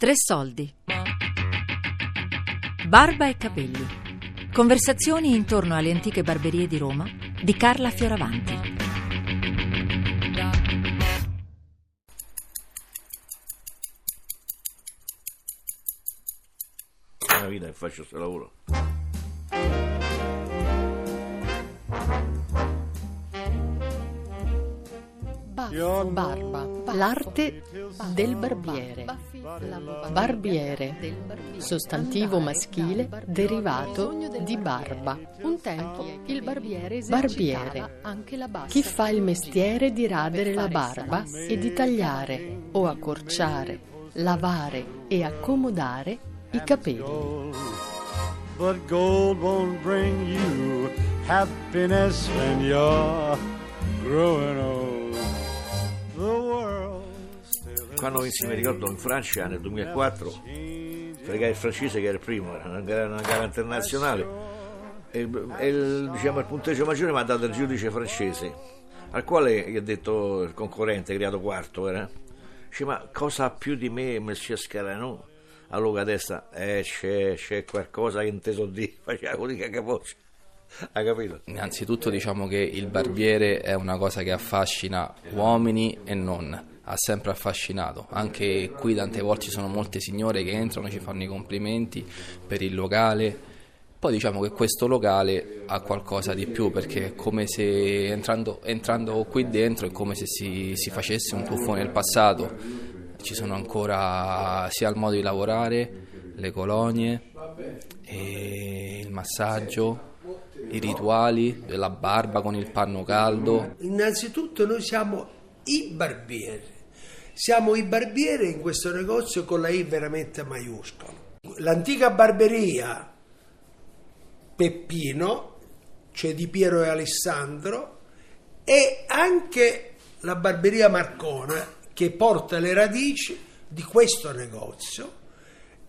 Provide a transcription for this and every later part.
Tre soldi. Barba e capelli. Conversazioni intorno alle antiche barberie di Roma di Carla Fioravanti. Una vita che faccio questo lavoro. Barba, l'arte del barbiere. Barbiere, sostantivo maschile derivato di barba. Un tempo il barbiere Barbiere, chi fa il mestiere di radere la barba e di tagliare o accorciare, lavare e accomodare i capelli. But gold won't bring you happiness when you're growing old. Quando vinsi, mi ricordo, in Francia nel 2004, fregai il francese che era il primo, era una gara, una gara internazionale, e, e il, diciamo, il punteggio maggiore mi ha dato il giudice francese, al quale gli ha detto il concorrente, creato quarto, era, dice, ma cosa ha più di me, Monsieur Scarano? Allora a destra, eh, c'è, c'è qualcosa che non te so dire, faceva così che capoce. Ha capito? Innanzitutto diciamo che il barbiere è una cosa che affascina uomini e non, ha sempre affascinato. Anche qui tante volte ci sono molte signore che entrano e ci fanno i complimenti per il locale. Poi diciamo che questo locale ha qualcosa di più perché è come se entrando, entrando qui dentro è come se si, si facesse un tuffo nel passato. Ci sono ancora sia il modo di lavorare, le colonie, il massaggio, i rituali, la barba con il panno caldo. Innanzitutto noi siamo i barbieri. Siamo i barbieri in questo negozio con la I veramente maiuscola. L'antica barberia Peppino, cioè di Piero e Alessandro, e anche la barberia Marcona che porta le radici di questo negozio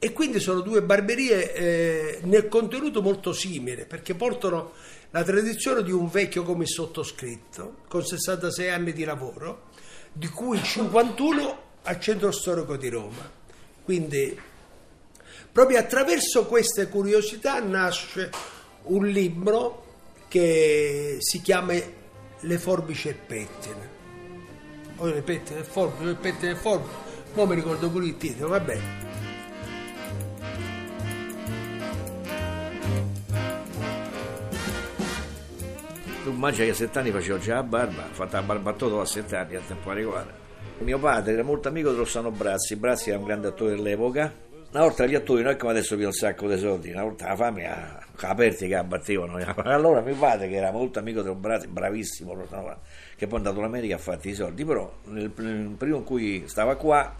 e quindi sono due barberie eh, nel contenuto molto simili perché portano la tradizione di un vecchio come sottoscritto con 66 anni di lavoro di cui 51 al centro storico di Roma. Quindi proprio attraverso queste curiosità nasce un libro che si chiama Le forbici e pettine. O le pettine e o il pettine e il forbice non mi ricordo pure il titolo vabbè. Tu immagini che a sette anni facevo già la barba, ho fatto la barba a Toto a sette anni a tempo regolare. Mio padre era molto amico di Rossano Brazzi, Brazzi era un grande attore dell'epoca. Una volta gli attori non è come adesso più un sacco di soldi, una volta la fame ha aperti che abbattevano. Allora mio padre, che era molto amico del Brazzi, bravissimo che poi è andato in America ha fatto i soldi, però nel, nel periodo in cui stava qua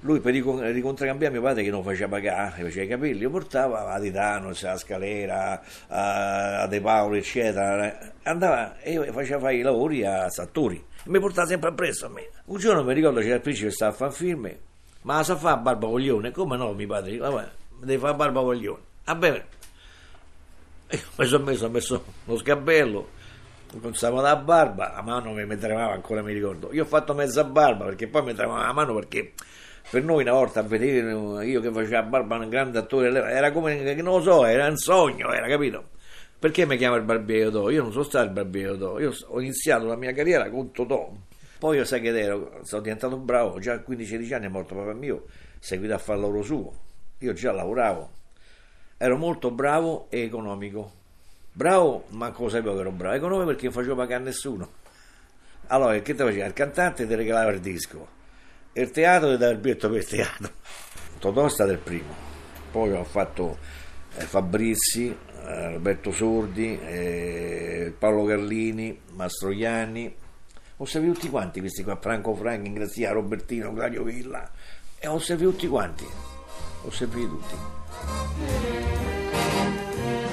lui per ricon- ricontracambiare mio padre che non faceva pagare, faceva i capelli, lo portava a Titano, a Scalera, a, De Paolo, eccetera. Andava e faceva fare i lavori a Sattori. E mi portava sempre appresso a me. Un giorno mi ricordo c'era il principe che stava a fare film, ma la sa fare barba coglione? Come no, mio padre? Vabbè, devi fare barba coglione. Vabbè, e mi sono messo, ho messo lo sgabello, cominciavo da barba, a mano mi tremava ancora, mi ricordo. Io ho fatto mezza barba perché poi mi tremava la mano perché per noi una volta a vedere io che facevo la barba un grande attore era come non lo so, era un sogno, era capito? Perché mi chiama il barbiere Totò? Io non sono stato il barbiere Totò, io ho iniziato la mia carriera con Totò. Poi io sai che ero, sono diventato bravo, già a 15-16 anni è morto papà mio, seguito a fare lavoro suo. Io già lavoravo, ero molto bravo e economico. Bravo, manco lo sapevo che ero bravo. Economico perché non facevo pagare a nessuno. Allora, che te faceva? Il cantante ti regalava il disco, il teatro dava il biglietto per il teatro. Totò è stato il primo. Poi ho fatto eh, Fabrizi, eh, Roberto Sordi, eh, Paolo Carlini, Mastroianni. Ho servito tutti quanti questi qua, Franco Franchi, Ingrazia, Robertino, Claudio Villa. E ho servito tutti quanti. Ho servito tutti.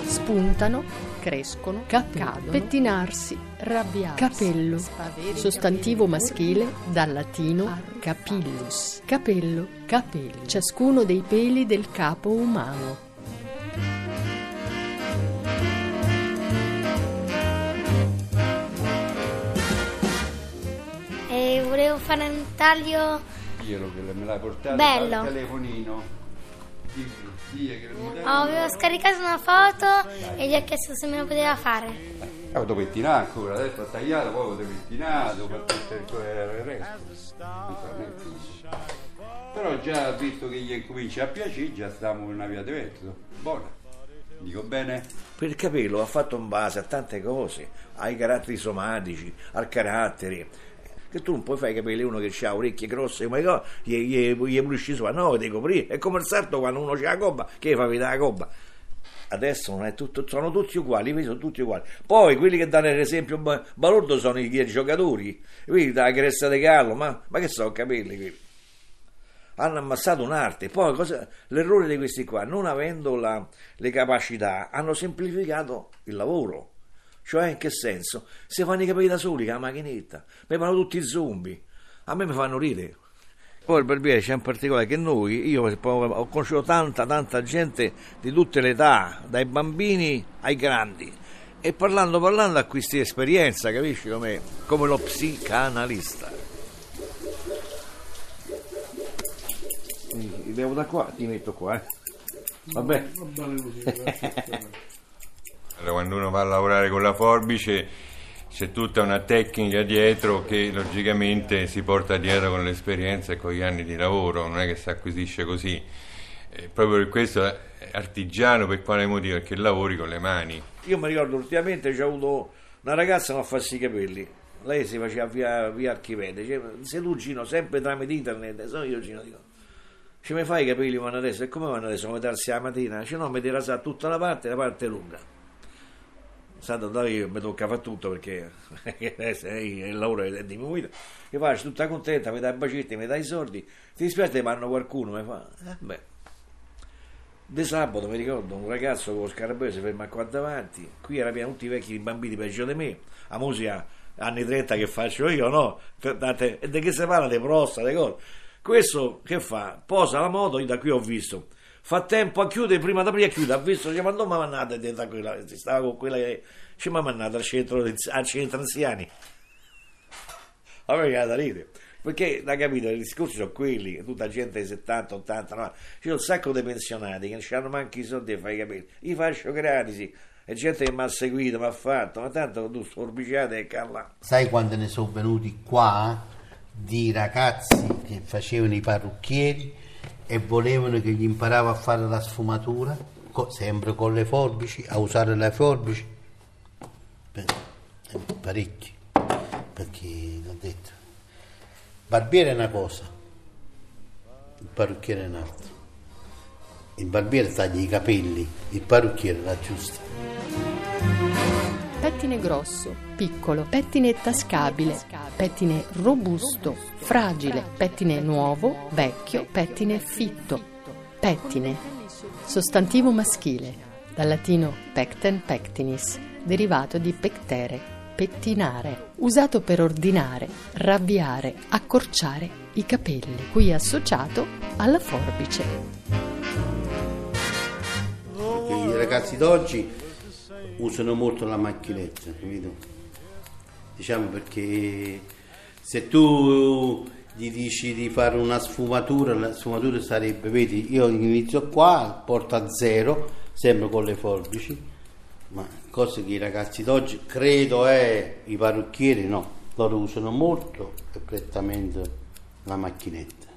Spuntano, crescono, cadono, pettinarsi, rabbiarsi, capello, sostantivo maschile dal latino capillus, capello, capello, ciascuno dei peli del capo umano. E volevo fare un taglio diglielo che me l'hai portato Bello. al telefonino. Oh, avevo scaricato una foto e gli ho chiesto se me lo poteva fare. Ah, lo pettinare ancora, adesso ho tagliato, poi pettinato, ho tutte le cose il resto. Però già visto che gli comincia a piacere, già stiamo in una via di mezzo. Buona. Dico bene? Per il capello va fatto in base a tante cose, ai caratteri somatici, al carattere. Che tu non puoi fare i capelli uno che ha orecchie grosse, ma no, gli, gli, gli pulisci su, no, devi coprire. È come il sarto quando uno c'ha la gobba, che fa vedere la gobba. Adesso non è tutto, sono tutti uguali, sono tutti uguali. Poi quelli che danno l'esempio ba- balordo sono i, giocatori, quelli dalla cresta di gallo, ma, ma che sono capelli quelli? hanno ammazzato un'arte. Poi cosa- l'errore di questi qua, non avendo la- le capacità, hanno semplificato il lavoro. Cioè, in che senso? Si fanno i capelli da soli con la macchinetta, mi fanno tutti i zombie. A me mi fanno ridere. Poi il barbiere c'è in particolare che noi, io ho conosciuto tanta, tanta gente di tutte le età, dai bambini ai grandi. E parlando, parlando acquisti esperienza, capisci come, come lo psicanalista. Devo da qua, ti metto qua, eh. Vabbè. Allora, quando uno va a lavorare con la forbice c'è tutta una tecnica dietro che logicamente si porta dietro con l'esperienza e con gli anni di lavoro, non è che si acquisisce così. Eh, proprio per questo è artigiano per quale motivo? Perché lavori con le mani. Io mi ricordo ultimamente c'è avuto una ragazza che mi ha fatto i capelli. Lei si faceva via, via Archimede, cioè, se tu Gino sempre tramite internet, sono io Gino dico. Ci mi fai i capelli vanno adesso? E come vanno adesso? Come darsi la mattina? Dice no, mi tira sa tutta la parte, la parte lunga. Santo da io mi tocca fare tutto perché il lavoro è diminuito. Che faccio tutta contenta, mi dai i bacetti, mi dai i soldi. Ti dispiace che vanno qualcuno? Mi fa, eh, beh. Di sabato mi ricordo un ragazzo con lo scarabeo si ferma qua davanti, qui era pieno tutti i vecchi bambini peggio di me, la musica anni 30 che faccio io, no? E di che si parla? Di prostate, cose. Questo che fa? Posa la moto, io da qui ho visto. Fa tempo a chiudere, prima da aprire a chiudere, ha visto, dice, ma non mi mannate da quella, si stava con quella che ci mi ha mandato al centro, al centro anziani. A me viene da ridere. Perché, da capito, i discorsi sono quelli, tutta gente di 70, 80, 90. C'è un sacco di pensionati che non hanno manco i soldi per fare i capelli. Io faccio gratis, e gente che mi ha seguito, mi ha fatto, ma tanto tu sforbiciate e calla. Sai quando ne sono venuti qua di ragazzi che facevano i parrucchieri e volevano che gli imparava a fare la sfumatura, co- sempre con le forbici, a usare le forbici? Beh, eh, parecchi, perché l'ho detto. Barbiere è una cosa, il parrucchiere è un'altra. Il barbiere taglia i capelli, il parrucchiere la giusta. Pettine grosso, piccolo, pettine tascabile, pettine robusto, fragile, pettine nuovo, vecchio, pettine fitto, pettine. Sostantivo maschile, dal latino pecten pectinis, derivato di pectere, pettinare, usato per ordinare, ravviare, accorciare i capelli, qui associato alla forbice. I ragazzi d'oggi usano molto la macchinetta, capito? Diciamo perché se tu gli dici di fare una sfumatura, la sfumatura sarebbe, vedi, io inizio qua, porto a zero, sempre con le forbici, ma cose che i ragazzi d'oggi, credo è, i parrucchieri no, loro usano molto e prettamente la macchinetta.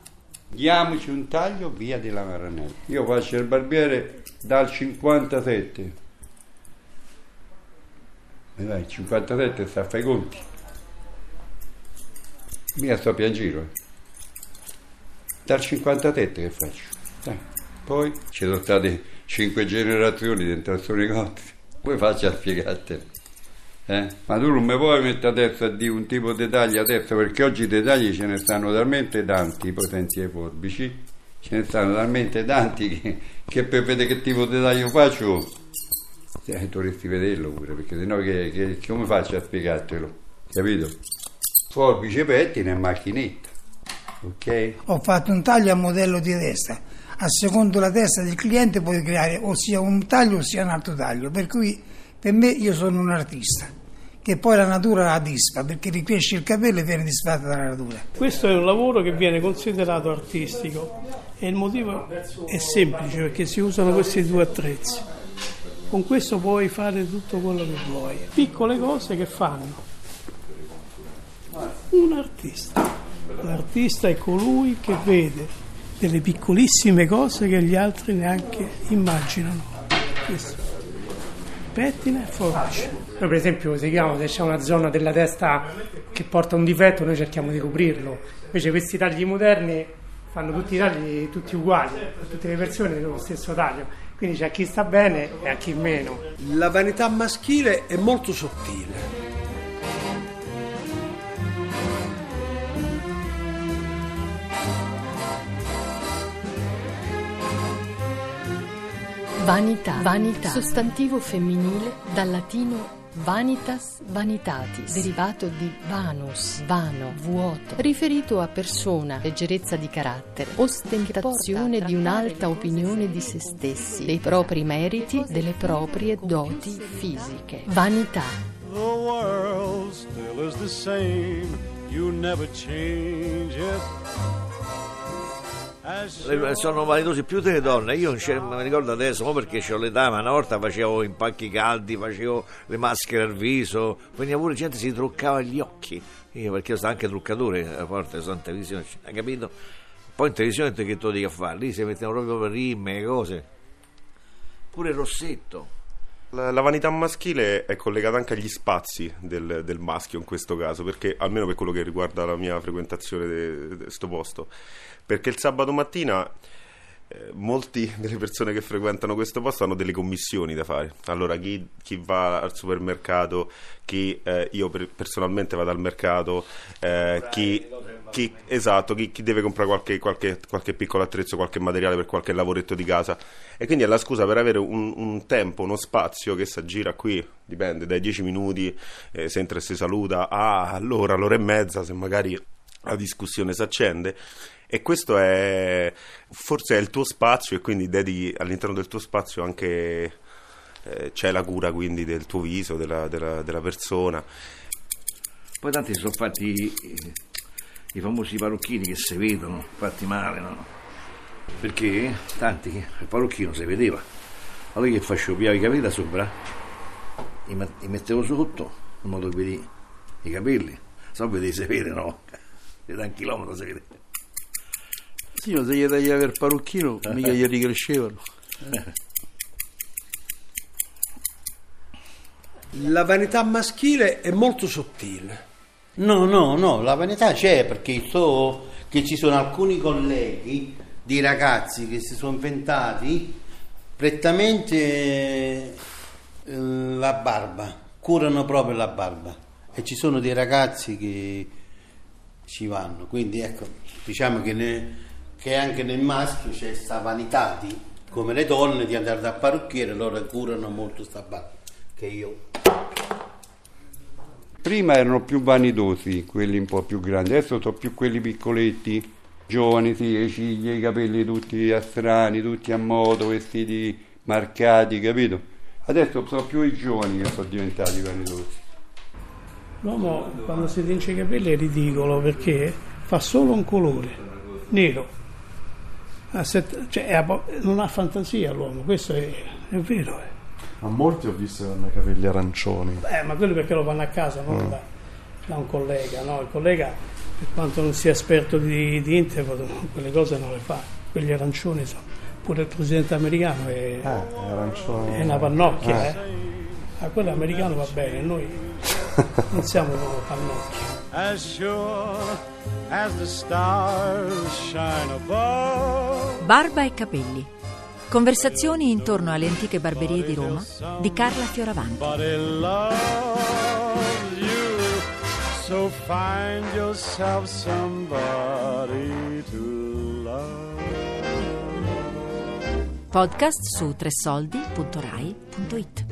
Diamoci un taglio via di Lamaranello. Io faccio il barbiere dal 57. E dai, 57 sta a fare i conti. Mica sto a giro. eh. Dal 57 che faccio. Dai. Poi ci sono state 5 generazioni dentro questo negozio. Poi faccio a spiegartelo. Eh? Ma tu non mi puoi mettere adesso a dire un tipo di tagli adesso perché oggi i dettagli ce ne stanno talmente tanti, potenzi e forbici, ce ne stanno talmente tanti che, che per vedere che tipo di taglio faccio eh, dovresti vederlo pure perché sennò che, che- come faccio a spiegartelo? Capito? Forbice, pettine e macchinetta. Ok? Ho fatto un taglio a modello di testa. A secondo la testa del cliente puoi creare o sia un taglio o sia un altro taglio. Per cui per me io sono un artista che poi la natura la disfa, perché ricresce il capello e viene disfatta dalla natura. Questo è un lavoro che viene considerato artistico e il motivo è semplice perché si usano questi due attrezzi. Con questo puoi fare tutto quello che vuoi. Piccole cose che fanno un artista. L'artista è colui che vede delle piccolissime cose che gli altri neanche immaginano. Questo. Pettina e forbice. Noi per esempio seguiamo se c'è una zona della testa che porta un difetto, noi cerchiamo di coprirlo. Invece questi tagli moderni fanno tutti i tagli tutti uguali, tutte le persone hanno lo stesso taglio. Quindi c'è a chi sta bene e a chi meno. La vanità maschile è molto sottile. Vanità. Vanità. Sostantivo femminile dal latino vanitas vanitatis, derivato di vanus, vano, vuoto, riferito a persona, leggerezza di carattere, ostentazione di un'alta opinione di se stessi, dei propri meriti, delle proprie doti fisiche. Vanità. The world still is the same. You never change it. Le- Sono vanitosi più delle donne, io non mi ricordo adesso, ma perché ho l'età, ma una volta facevo impacchi caldi, facevo le maschere al viso, veniva pure gente si truccava gli occhi, io perché io sto anche truccatore, a volte sono in televisione, hai capito? Poi in televisione che lo dico a fare, lì si mettevano proprio per rimme, cose. Pure rossetto. La, la vanità maschile è collegata anche agli spazi del, del maschio in questo caso, perché almeno per quello che riguarda la mia frequentazione di questo posto, perché il sabato mattina eh, molti delle persone che frequentano questo posto hanno delle commissioni da fare. Allora, chi, chi va al supermercato, chi eh, io per- personalmente vado al mercato, eh, chi, chi- esatto, chi, deve comprare qualche, qualche- qualche piccolo attrezzo, qualche materiale per qualche lavoretto di casa. E quindi è la scusa per avere un, un tempo, uno spazio che si aggira qui, dipende, dai 10 minuti, eh, si entra e si saluta, a all'ora, all'ora e mezza, se magari la discussione si accende e questo è forse è il tuo spazio e quindi dedichi all'interno del tuo spazio anche eh, c'è la cura quindi del tuo viso, della, della- della persona. Poi tanti sono fatti i, i famosi parrucchini che si vedono, fatti male, no? Perché tanti il parrucchino si vedeva. Allora che facevo? Pigliavo i capelli da sopra, li, met- li mettevo sotto, in modo che vedi i capelli. Se no vedi si vede, no? Da un chilometro si vede. Sì, ma se gli tagliava il parrucchino, mica gli ricrescevano. La vanità maschile è molto sottile. No, no, no, la vanità c'è perché so che ci sono alcuni colleghi di ragazzi che si sono inventati prettamente eh, la barba, curano proprio la barba e ci sono dei ragazzi che ci vanno, quindi ecco, diciamo che, ne- che anche nel maschio c'è questa vanità di, come le donne di andare dal parrucchiere, loro curano molto sta barba, che io Prima erano più vanitosi quelli un po' più grandi, adesso sono più quelli piccoletti, giovani, sì, le ciglia, i capelli tutti a strani, tutti a modo, vestiti marcati, capito? Adesso sono più i giovani che sono diventati vanitosi. L'uomo quando si tinge i capelli è ridicolo perché fa solo un colore, nero. Set- cioè, è a non ha fantasia l'uomo, questo è, è vero. eh. Ma molti ho visto che hanno i capelli arancioni. Eh, ma quello perché lo fanno a casa, non Mm. da, da un collega. No? Il collega, per quanto non sia esperto di, di internet, quelle cose non le fa. Quegli arancioni sono. Pure il presidente americano è, arancione. è una pannocchia. Eh. Eh. A quello americano va bene, noi non siamo proprio pannocchie. As sure as the stars shine above. Barba e capelli. Conversazioni intorno alle antiche barberie di Roma di Carla Fioravanti. So find yourself somebody to love. Podcast su tressoldi.rai.it.